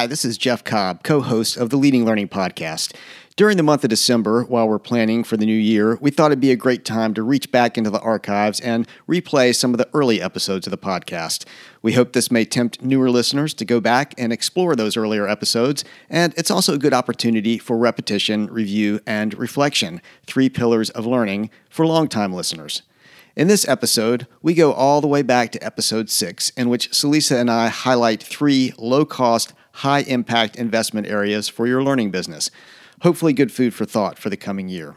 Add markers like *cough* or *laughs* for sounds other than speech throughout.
Hi, this is Jeff Cobb, co host of the Leading Learning Podcast. During the month of December, while we're planning for the new year, we thought it'd be a great time to reach back into the archives and replay some of the early episodes of the podcast. We hope this may tempt newer listeners to go back and explore those earlier episodes, and it's also a good opportunity for repetition, review, and reflection three pillars of learning for longtime listeners. In this episode, we go all the way back to episode six, in which Celisa and I highlight three low cost, high impact investment areas for your learning business. Hopefully, good food for thought for the coming year.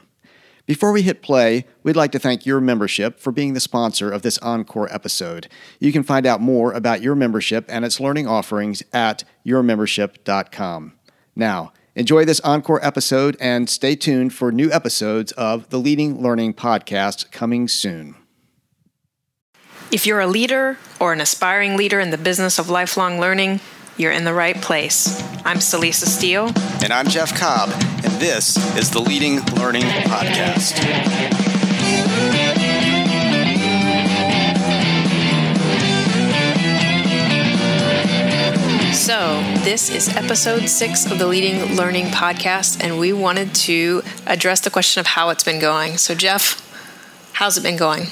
Before we hit play, we'd like to thank YourMembership for being the sponsor of this Encore episode. You can find out more about YourMembership and its learning offerings at yourmembership.com. Now, enjoy this Encore episode and stay tuned for new episodes of the Leading Learning Podcast coming soon. If you're a leader or an aspiring leader in the business of lifelong learning, you're in the right place. I'm Celisa Steele. And I'm Jeff Cobb, and this is the Leading Learning Podcast. So, this is episode six of the Leading Learning Podcast, and we wanted to address the question of how it's been going. So, Jeff, how's it been going?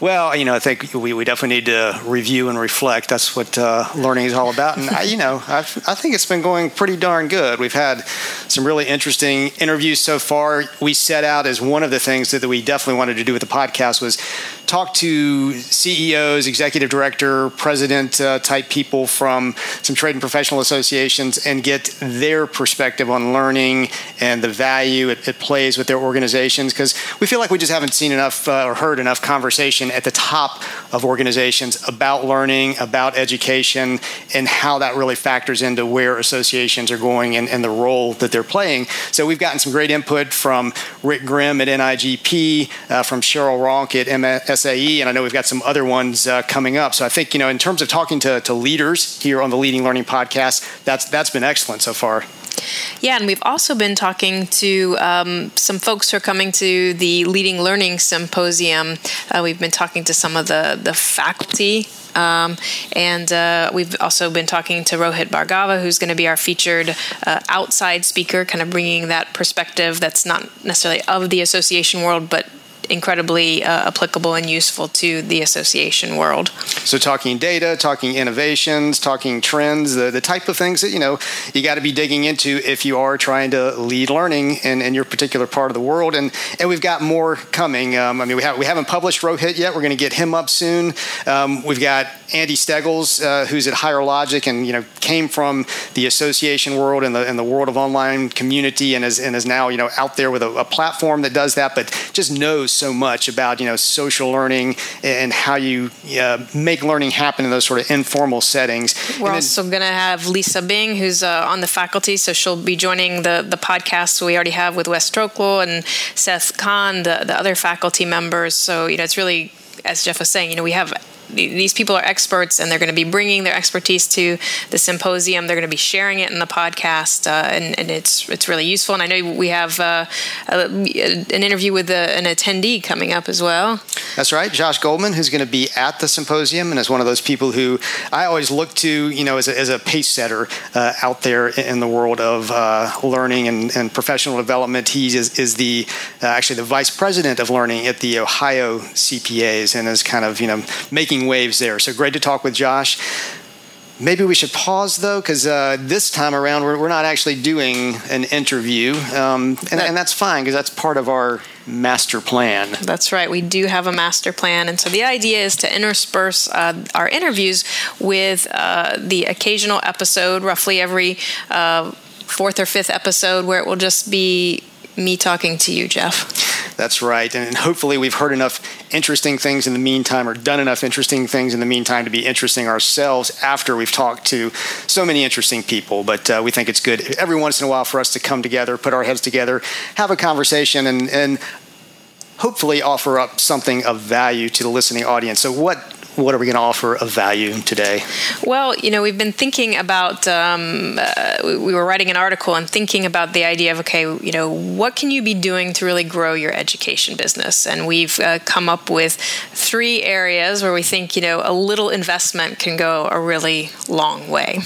Well, you know, I think we, we definitely need to review and reflect. That's what uh, learning is all about. And, I, you know, I've, i think it's been going pretty darn good. We've had some really interesting interviews so far. We set out as one of the things that, that we definitely wanted to do with the podcast was talk to CEOs, executive director, president uh, type people from some trade and professional associations and get their perspective on learning and the value it, it plays with their organizations. Because we feel like we just haven't seen enough uh, or heard enough conversation at the top of organizations about learning, about education, and how that really factors into where associations are going and, and the role that they're playing. So we've gotten some great input from Rick Grimm at NIGP, uh, from Cheryl Ronk at MSAE, and I know we've got some other ones uh, coming up. So I think, you know, in terms of talking to, to leaders here on the Leading Learning podcast, that's, that's been excellent so far. Yeah, and we've also been talking to um, some folks who are coming to the Leading Learning Symposium. Uh, we've been talking to some of the, the faculty um, and uh, we've also been talking to Rohit Bhargava, who's going to be our featured uh, outside speaker, kind of bringing that perspective that's not necessarily of the association world, but incredibly uh, applicable and useful to the association world. So, talking data, talking innovations, talking trends, the, the type of things that you know you got to be digging into if you are trying to lead learning in, in your particular part of the world. And and we've got more coming. Um, I mean, we have we haven't published Rohit yet. We're going to get him up soon. Um, we've got Andy Steggles, uh, who's at Higher Logic, and you know came from the association world and the and the world of online community, and is and is now you know out there with a, a platform that does that, but just knows so much about you know social learning and how you uh, make learning happen in those sort of informal settings. We're then, also going to have Lisa Bing, who's uh, on the faculty, so she'll be joining the the podcast we already have with Wes Trochlil and Seth Kahan, the the other faculty members. So you know it's really as Jeff was saying, you know, we have these people are experts and they're going to be bringing their expertise to the symposium. They're going to be sharing it in the podcast, uh, and, and, it's it's really useful. And I know we have uh, a, an interview with a, an attendee coming up as well. That's right, Josh Goldman, who's going to be at the symposium and is one of those people who I always look to, you know, as a, as a pace setter uh, out there in the world of uh, learning and, and, professional development. He is, is the uh, actually the vice president of learning at the Ohio CPAs and is kind of you know making making waves there. So great to talk with Josh. Maybe we should pause though, because uh, this time around we're, we're, not actually doing an interview, um, and, and, that's fine because that's part of our master plan. That's right. We do have a master plan, and so the idea is to intersperse uh, our interviews with uh, the occasional episode, roughly every uh, fourth or fifth episode, where it will just be me talking to you, Jeff. That's right. And hopefully, we've heard enough interesting things in the meantime or done enough interesting things in the meantime to be interesting ourselves after we've talked to so many interesting people. But uh, we think it's good every once in a while for us to come together, put our heads together, have a conversation, and, and hopefully offer up something of value to the listening audience. So, what what are we going to offer of value today? Well, you know, we've been thinking about. Um, uh, we were writing an article and thinking about the idea of okay, you know, what can you be doing to really grow your education business? And we've uh, come up with three areas where we think you know a little investment can go a really long way.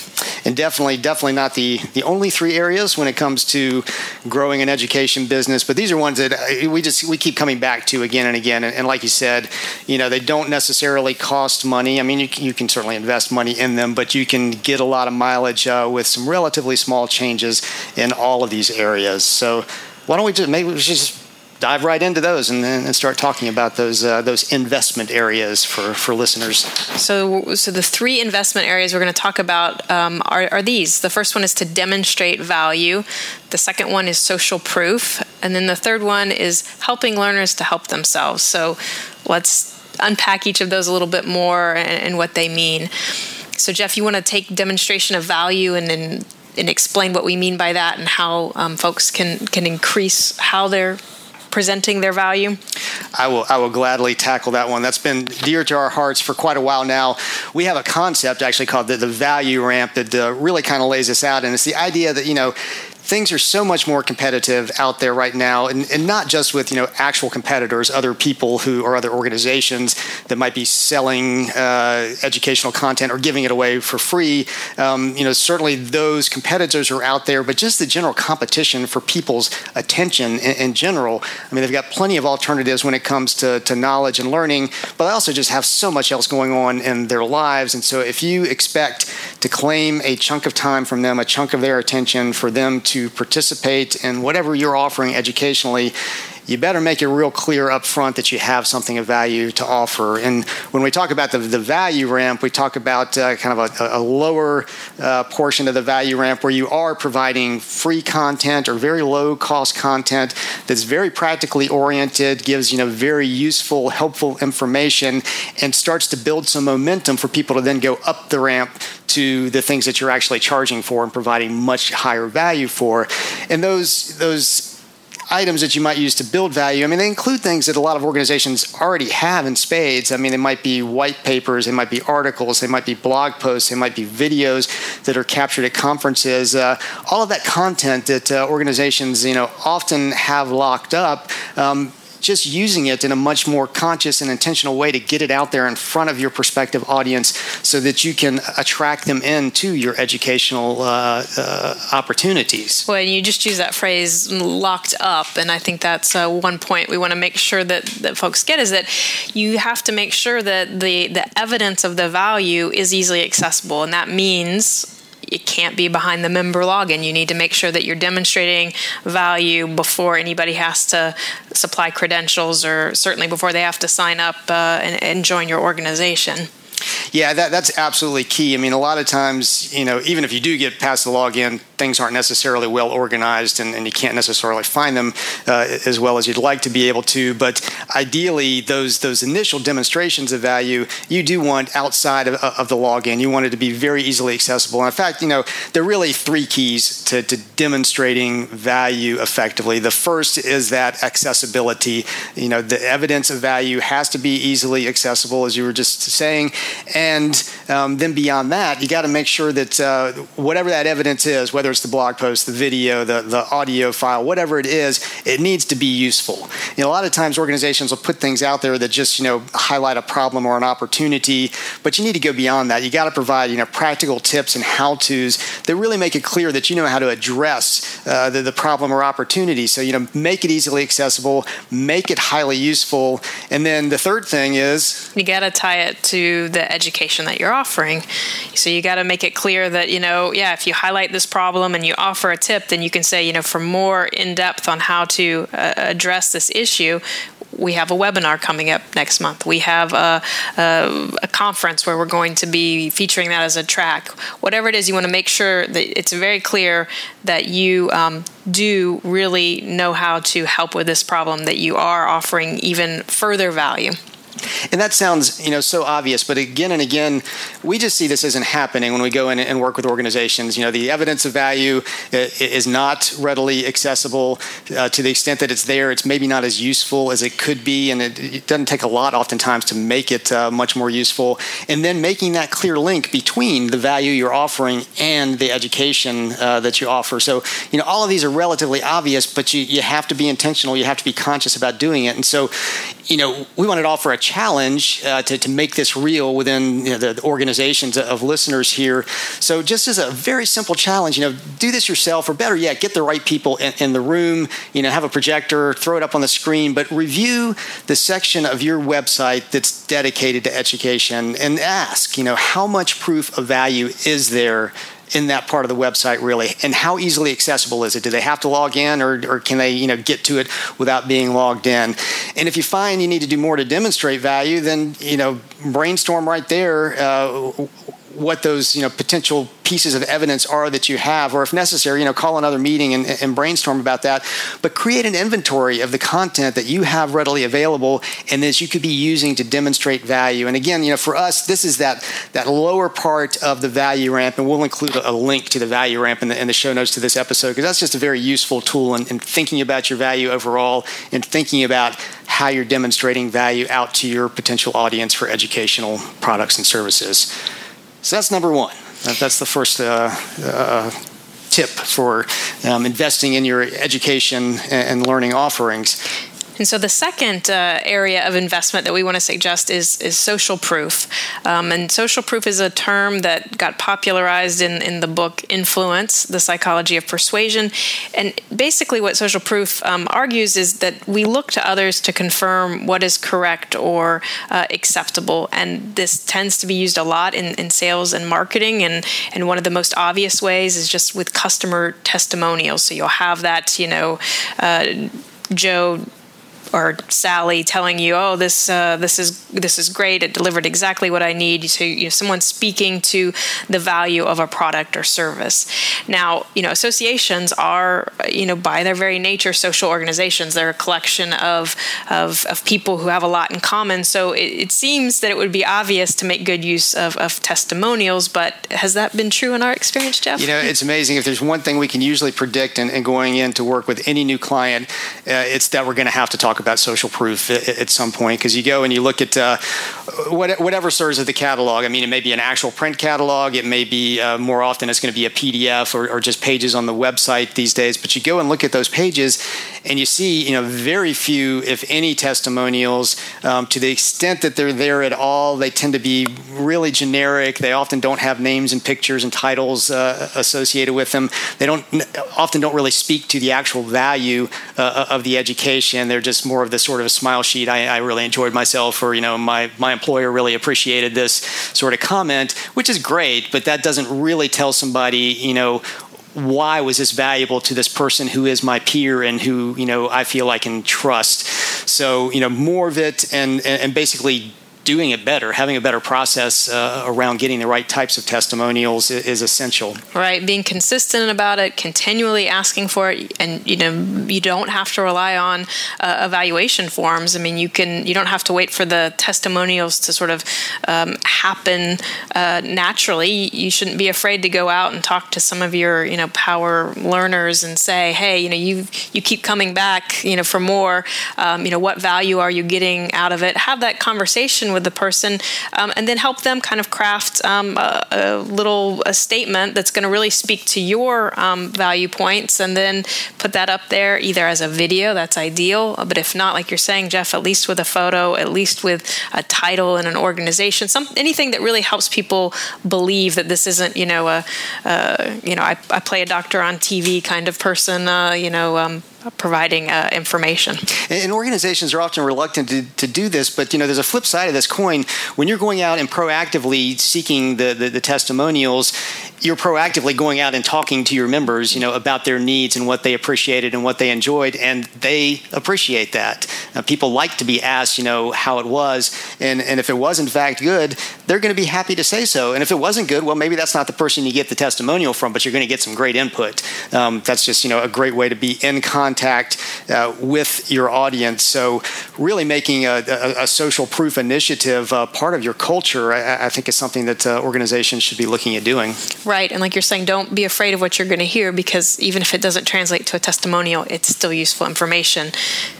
And definitely, definitely not the the only three areas when it comes to growing an education business, but these are ones that uh, we just we keep coming back to again and again. And, and like you said, you know, they don't necessarily cost money. I mean, you, you can certainly invest money in them, but you can get a lot of mileage uh, with some relatively small changes in all of these areas. So why don't we just maybe we should just dive right into those and, and start talking about those uh, those investment areas for, for listeners. So, so the three investment areas we're going to talk about um, are, are these. The first one is to demonstrate value. The second one is social proof, and then the third one is helping learners to help themselves. So, let's unpack each of those a little bit more and, and what they mean. So, Jeff, you want to take demonstration of value and then and explain what we mean by that and how um, folks can can increase how they're presenting their value? I will I will gladly tackle that one. That's been dear to our hearts for quite a while now. We have a concept actually called the, the value ramp that uh, really kind of lays this out, and it's the idea that you know things are so much more competitive out there right now, and, and not just with you know actual competitors, other people who or other organizations that might be selling uh, educational content or giving it away for free. Um, you know, certainly those competitors are out there, but just the general competition for people's attention in, in general. I mean, they've got plenty of alternatives when it comes to, to knowledge and learning, but they also just have so much else going on in their lives. And so, if you expect to claim a chunk of time from them, a chunk of their attention for them to participate in whatever you're offering educationally you better make it real clear up front that you have something of value to offer. And when we talk about the, the value ramp, we talk about uh, kind of a, a lower uh, portion of the value ramp where you are providing free content or very low cost content that's very practically oriented, gives you know very useful, helpful information, and starts to build some momentum for people to then go up the ramp to the things that you're actually charging for and providing much higher value for. And those those items that you might use to build value. I mean, they include things that a lot of organizations already have in spades. I mean, they might be white papers, they might be articles, they might be blog posts, they might be videos that are captured at conferences. Uh, all of that content that uh, organizations, you know, often have locked up. Um, just using it in a much more conscious and intentional way to get it out there in front of your prospective audience so that you can attract them into your educational uh, uh, opportunities. Well, you just use that phrase locked up, and I think that's uh, one point we want to make sure that, that folks get is that you have to make sure that the, the evidence of the value is easily accessible, and that means it can't be behind the member login. You need to make sure that you're demonstrating value before anybody has to supply credentials or certainly before they have to sign up uh, and, and join your organization. Yeah, that, that's absolutely key. I mean, a lot of times, you know, even if you do get past the login, things aren't necessarily well organized and, and you can't necessarily find them uh, as well as you'd like to be able to. But ideally, those those initial demonstrations of value, you do want outside of, of the login. You want it to be very easily accessible. And in fact, you know, there are really three keys to, to demonstrating value effectively. The first is that accessibility. You know, the evidence of value has to be easily accessible, as you were just saying. And um, then beyond that, you got to make sure that uh, whatever that evidence is, whether it's the blog post, the video, the, the audio file, whatever it is, it needs to be useful. You know, a lot of times organizations will put things out there that just, you know, highlight a problem or an opportunity, but you need to go beyond that. You got to provide, you know, practical tips and how-tos that really make it clear that you know how to address uh, the, the problem or opportunity. So, you know, make it easily accessible, make it highly useful. And then the third thing is you got to tie it to the education that you're offering. So you got to make it clear that, you know, yeah, if you highlight this problem and you offer a tip, then you can say, you know, for more in depth on how to uh, address this issue, we have a webinar coming up next month. We have a, a, a, conference where we're going to be featuring that as a track. Whatever it is, you want to make sure that it's very clear that you um, do really know how to help with this problem, that you are offering even further value. And that sounds, you know, so obvious, but again and again, we just see this isn't happening when we go in and work with organizations. You know, the evidence of value is not readily accessible uh, to the extent that it's there. It's maybe not as useful as it could be, and it, it doesn't take a lot, oftentimes, to make it uh, much more useful. And then making that clear link between the value you're offering and the education uh, that you offer. So, you know, all of these are relatively obvious, but you, you have to be intentional. You have to be conscious about doing it. And so, you know, we wanted to offer a challenge uh, to, to make this real within you know, the, the organizations of listeners here. So, just as a very simple challenge, you know, do this yourself, or better yet, get the right people in, in the room. You know, have a projector, throw it up on the screen, but review the section of your website that's dedicated to education and ask, you know, how much proof of value is there in that part of the website really. And how easily accessible is it? Do they have to log in or, or can they you know get to it without being logged in? And if you find you need to do more to demonstrate value then you know brainstorm right there uh, what those you know potential pieces of evidence are that you have, or if necessary, you know, call another meeting and, and, brainstorm about that. But create an inventory of the content that you have readily available and that you could be using to demonstrate value. And again, you know, for us, this is that that lower part of the value ramp, and we'll include a, link to the value ramp in the, in the show notes to this episode because that's just a very useful tool in, in thinking about your value overall and thinking about how you're demonstrating value out to your potential audience for educational products and services. So that's number one. That's the first uh, uh, tip for um, investing in your education and learning offerings. And so the second uh, area of investment that we want to suggest is is social proof. Um, and social proof is a term that got popularized in, in the book Influence: The Psychology of Persuasion. And basically, what social proof um, argues is that we look to others to confirm what is correct or uh, acceptable. And this tends to be used a lot in, in sales and marketing. And and one of the most obvious ways is just with customer testimonials. So you'll have that, you know. Uh, Joe or Sally telling you, "Oh, this uh, this is this is great. It delivered exactly what I need." So you know, someone speaking to the value of a product or service. Now, you know, associations are, you know, by their very nature, social organizations. They're a collection of of, of people who have a lot in common. So it, it seems that it would be obvious to make good use of, of testimonials. But has that been true in our experience, Jeff? You know, it's amazing. If there's one thing we can usually predict in going in to work with any new client, uh, it's that we're going to have to talk talk about social proof at, at some point because you go and you look at uh, what, whatever serves as the catalog. I mean, it may be an actual print catalog, it may be uh, more often it's going to be a PDF or, or, just pages on the website these days. But you go and look at those pages and you see, you know, very few, if any, testimonials. Um, to the extent that they're there at all, they tend to be really generic. They often don't have names and pictures and titles uh, associated with them. They don't often don't really speak to the actual value uh, of the education. They're just more of the sort of a smile sheet. I, I, really enjoyed myself, or you know, my my employer really appreciated this sort of comment, which is great, but that doesn't really tell somebody, you know, why was this valuable to this person who is my peer and who you know I feel I can trust. So you know, more of it, and and basically doing it better, having a better process uh, around getting the right types of testimonials is, is, essential. Right, being consistent about it, continually asking for it, and you know you don't have to rely on uh, evaluation forms. I mean, you can you don't have to wait for the testimonials to sort of um, happen uh, naturally. You shouldn't be afraid to go out and talk to some of your you know power learners and say, hey, you know you you keep coming back, you know for more. Um, you know what value are you getting out of it? Have that conversation with the person, um, and then help them kind of craft um, a, a, little a statement that's going to really speak to your um, value points, and then put that up there either as a video. That's ideal, but if not, like you're saying, Jeff, at least with a photo, at least with a title and an organization, some anything that really helps people believe that this isn't, you know, a, a you know, I, I, play a doctor on TV kind of person, uh, you know. Um, providing uh, information. And organizations are often reluctant to, to do this, but you know, there's a flip side of this coin. When you're going out and proactively seeking the, the, the testimonials, you're proactively going out and talking to your members, you know, about their needs and what they appreciated and what they enjoyed, and they appreciate that. People like to be asked, you know, how it was, and and if it was in fact good, they're going to be happy to say so. And if it wasn't good, well, maybe that's not the person you get the testimonial from, but you're going to get some great input. Um, that's just you know a great way to be in contact contact uh, with your audience. So, really making a, a, a social proof initiative uh, part of your culture, I, I, think, is something that uh, organizations should be looking at doing. Right. And like you're saying, don't be afraid of what you're going to hear because even if it doesn't translate to a testimonial, it's still useful information.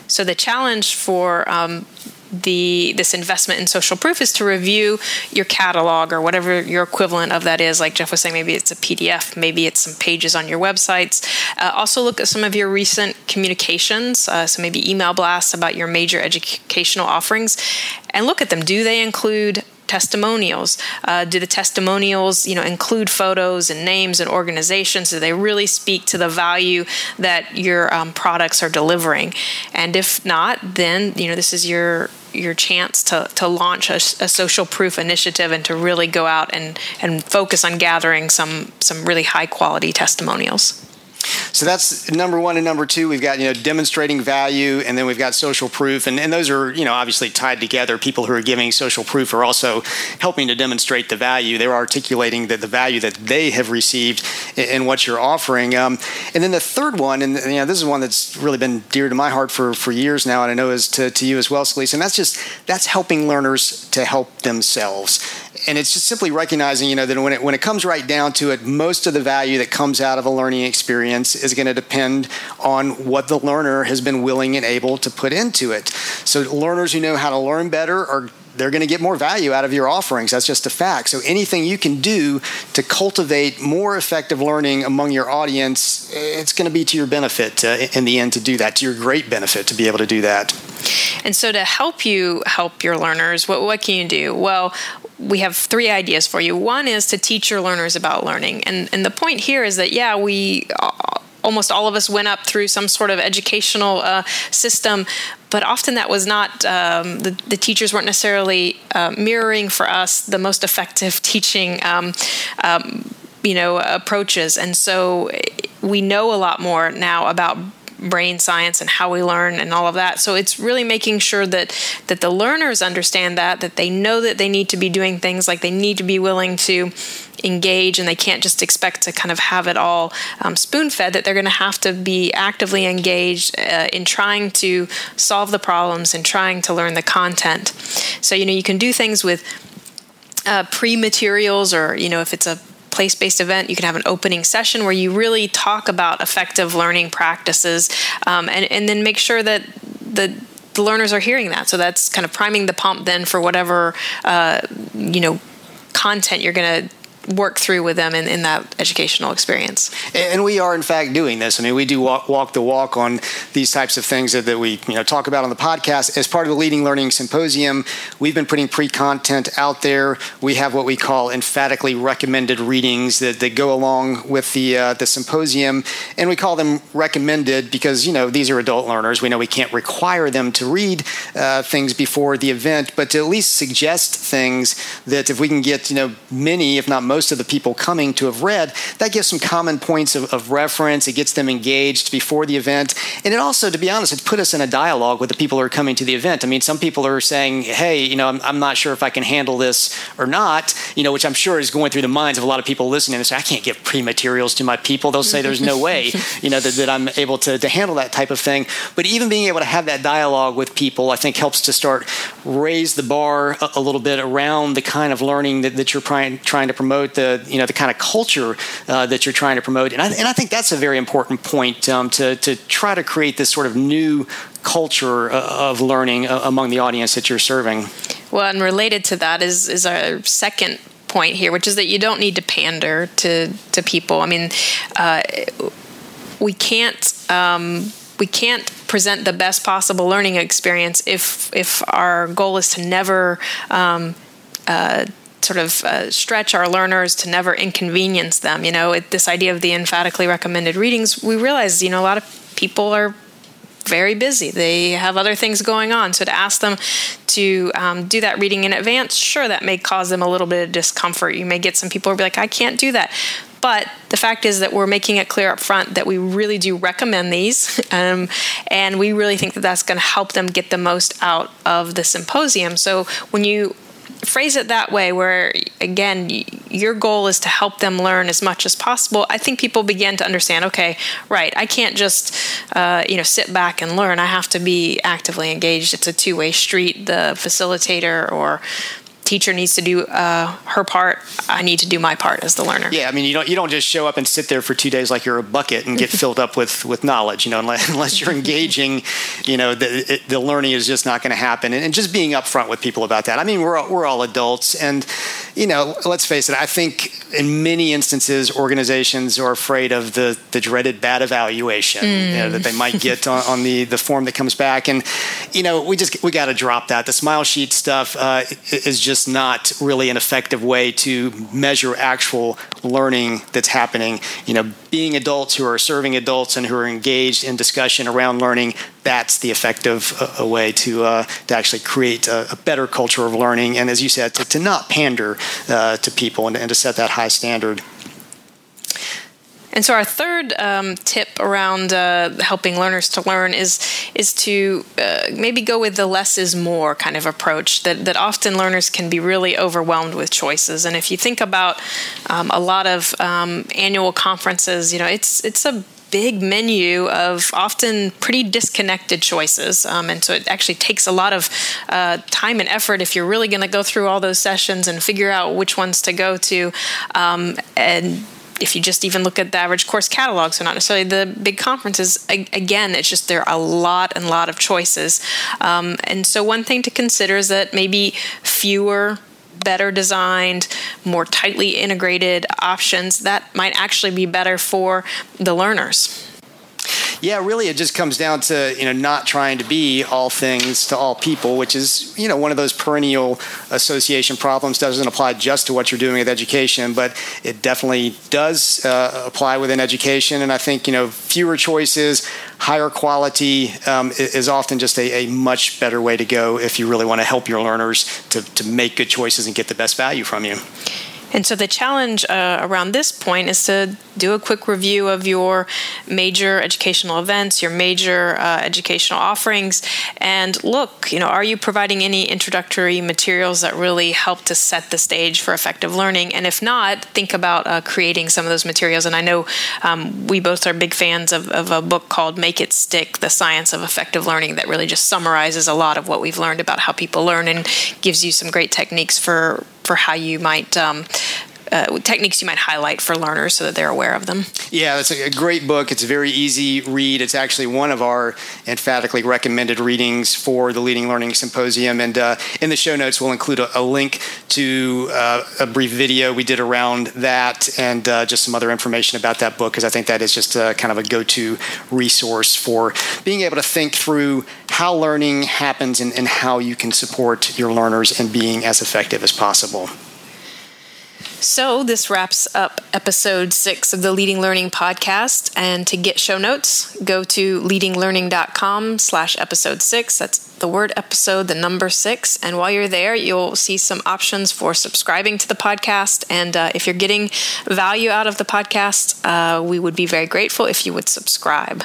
So, the challenge for um, the this investment in social proof is to review your catalog or whatever your equivalent of that is. Like Jeff was saying, maybe it's a PDF, maybe it's some pages on your websites. Uh, also, look at some of your recent communications, uh, so maybe email blasts about your major educational offerings, and look at them. Do they include testimonials? Uh, do the testimonials, you know, include photos and names and organizations? Do they really speak to the value that your um, products are delivering? And if not, then you know this is your your chance to, to launch a, a, social proof initiative and to really go out and, and focus on gathering some some really high quality testimonials. So that's number one and number two. We've got you know demonstrating value, and then we've got social proof, and, and those are you know obviously tied together. People who are giving social proof are also helping to demonstrate the value. They're articulating the, the value that they have received in, in what you're offering. Um, and then the third one, and you know this is one that's really been dear to my heart for for years now, and I know is to, to you as well, Celisa. And that's just that's helping learners to help themselves and it's just simply recognizing, you know, that when it when it comes right down to it, most of the value that comes out of a learning experience is going to depend on what the learner has been willing and able to put into it. So learners who know how to learn better are they're going to get more value out of your offerings. That's just a fact. So anything you can do to cultivate more effective learning among your audience, it's going to be to your benefit uh, in the end to do that, to your great benefit to be able to do that. And so to help you help your learners, what, what can you do? Well, we have three ideas for you. One is to teach your learners about learning. And, and the point here is that, yeah, we almost all of us went up through some sort of educational uh, system, but often that was not, um, the, the, teachers weren't necessarily uh, mirroring for us the most effective teaching. Um, um, you know approaches and so we know a lot more now about brain science and how we learn and all of that. So it's really making sure that that the learners understand that that they know that they need to be doing things like they need to be willing to engage and they can't just expect to kind of have it all um, spoon fed that they're going to have to be actively engaged uh, in trying to solve the problems and trying to learn the content so you know you can do things with uh, pre materials or you know if it's a place based event. You can have an opening session where you really talk about effective learning practices um, and, and then make sure that the the learners are hearing that. So that's kind of priming the pump then for whatever uh, you know content you're going to work through with them in, in that educational experience. And we are, in fact, doing this. I mean, we do walk, walk the walk on these types of things that, that, we you know talk about on the podcast. As part of the Leading Learning Symposium, we've been putting pre content out there. We have what we call emphatically recommended readings that, that go along with the, uh, the symposium. And we call them recommended because, you know, these are adult learners. We know we can't require them to read uh, things before the event, but to at least suggest things that if we can get, you know, many, if not most, most of the people coming to have read, that gives some common points of, of reference. It gets them engaged before the event. And it also, to be honest, it put us in a dialogue with the people who are coming to the event. I mean, some people are saying, hey, you know, I'm, I'm not sure if I can handle this or not, you know, which I'm sure is going through the minds of a lot of people listening. They say, I can't give pre materials to my people. They'll say there's no *laughs* way, you know, that, that I'm able to, to handle that type of thing. But even being able to have that dialogue with people, I think helps to start raise the bar a, a little bit around the kind of learning that, that you're trying, trying to promote promote the you know the kind of culture uh, that you're trying to promote, and I, and I think that's a very important point um, to to try to create this sort of new culture uh, of learning uh, among the audience that you're serving. Well, and related to that is is our second point here, which is that you don't need to pander to to people. I mean, uh, we can't. Um, we can't present the best possible learning experience if if our goal is to never um, uh, sort of uh, stretch our learners to never inconvenience them. You know, it, this idea of the emphatically recommended readings, we realize, you know, a lot of people are very busy. They have other things going on. So to ask them to um, do that reading in advance, sure, that may cause them a little bit of discomfort. You may get some people who be like, I can't do that. But the fact is that we're making it clear up front that we really do recommend these, *laughs* um, and we really think that that's going to help them get the most out of the symposium. So when you phrase it that way, where again, your goal is to help them learn as much as possible, I think people begin to understand. Okay, right, I can't just uh, you know sit back and learn. I have to be actively engaged. It's a two way street. The facilitator or teacher needs to do uh, her part. I need to do my part as the learner. Yeah, I mean, you don't you don't just show up and sit there for two days like you're a bucket and get *laughs* filled up with with knowledge. You know, unless, *laughs* unless you're engaging, you know, the it, the learning is just not going to happen. And, and, just being upfront with people about that. I mean, we're we're all adults, and you know, let's face it. I think in many instances, organizations are afraid of the the dreaded bad evaluation mm. you know, that they might get on, on, the the form that comes back, and you know, we just we got to drop that. The smile sheet stuff uh, is just not really an effective way to measure actual learning that's happening. You know, being adults who are serving adults and who are engaged in discussion around learning, that's the effective uh, way to uh, to actually create a, a, better culture of learning. And as you said, to, to not pander uh, to people and, and to set that high standard. And so our third um, tip around uh, helping learners to learn is is to uh, maybe go with the less is more kind of approach. That that often learners can be really overwhelmed with choices. And if you think about um, a lot of um, annual conferences, you know, it's it's a big menu of often pretty disconnected choices. Um, and so it actually takes a lot of uh, time and effort if you're really going to go through all those sessions and figure out which ones to go to. Um, and if you just even look at the average course catalog, so not necessarily the big conferences, again, it's just there are a lot and lot of choices. Um, and so, one thing to consider is that maybe fewer better designed, more tightly integrated options that might actually be better for the learners. Yeah, really, it just comes down to you know not trying to be all things to all people, which is you know one of those perennial association problems. Doesn't apply just to what you're doing with education, but it definitely does uh, apply within education. And I think you know fewer choices, higher quality um, is often just a, a, much better way to go if you really want to help your learners to, to make good choices and get the best value from you. And so the challenge uh, around this point is to do a quick review of your major educational events, your major uh, educational offerings, and look, you know, are you providing any introductory materials that really help to set the stage for effective learning? And if not, think about uh, creating some of those materials. And I know um, we both are big fans of, of a book called Make It Stick The Science of Effective Learning that really just summarizes a lot of what we've learned about how people learn and gives you some great techniques for for how you might um, uh, techniques you might highlight for learners so that they're aware of them. Yeah, it's a great book. It's a very easy read. It's actually one of our emphatically recommended readings for the Leading Learning Symposium. And uh, in the show notes, we'll include a, a link to uh, a brief video we did around that and uh, just some other information about that book because I think that is just a, kind of a go to resource for being able to think through how learning happens and, and how you can support your learners and being as effective as possible. So this wraps up episode six of the Leading Learning podcast. And to get show notes, go to leadinglearning.com slash episode six. That's the word episode, the number six. And while you're there, you'll see some options for subscribing to the podcast. And uh, if you're getting value out of the podcast, uh, we would be very grateful if you would subscribe.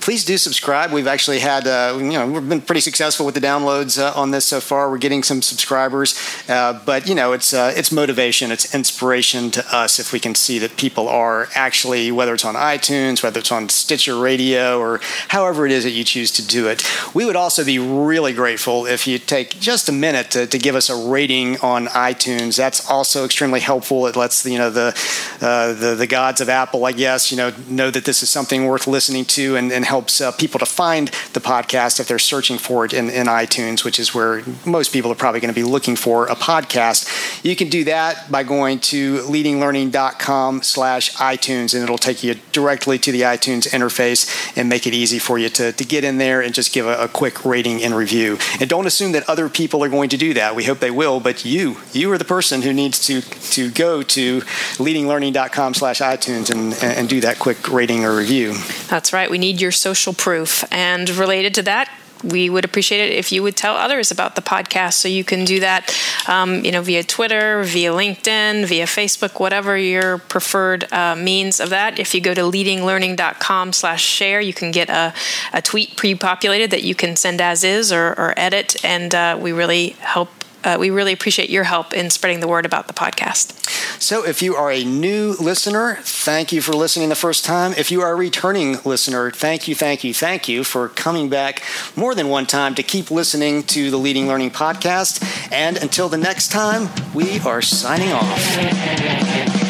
Please do subscribe. We've actually had, uh, you know, we've been pretty successful with the downloads uh, on this so far. We're getting some subscribers, uh, but you know, it's uh, it's motivation, it's inspiration to us if we can see that people are actually, whether it's on iTunes, whether it's on Stitcher Radio, or however it is that you choose to do it. We would also be really grateful if you take just a minute to, to give us a rating on iTunes. That's also extremely helpful. It lets you know the uh, the, the gods of Apple, I guess, you know, know that this is something worth listening to, and, and helps uh, people to find the podcast if they're searching for it in, in iTunes, which is where most people are probably going to be looking for a podcast. You can do that by going to leadinglearning.com/slash iTunes, and it'll take you directly to the iTunes interface and make it easy for you to, to get in there and just give a, a quick rating review. And don't assume that other people are going to do that. We hope they will, but you, you are the person who needs to to go to leadinglearning.com slash iTunes and, and do that quick rating or review. That's right. We need your social proof. And related to that, we would appreciate it if you would tell others about the podcast. So you can do that, um, you know, via Twitter, via LinkedIn, via Facebook, whatever your preferred uh, means of that. If you go to leadinglearning.com slash share, you can get a, a tweet pre-populated that you can send as is or, or edit, and uh, we really help uh, we really appreciate your help in spreading the word about the podcast. So, if you are a new listener, thank you for listening the first time. If you are a returning listener, thank you, thank you, thank you for coming back more than one time to keep listening to the Leading Learning podcast. And until the next time, we are signing off.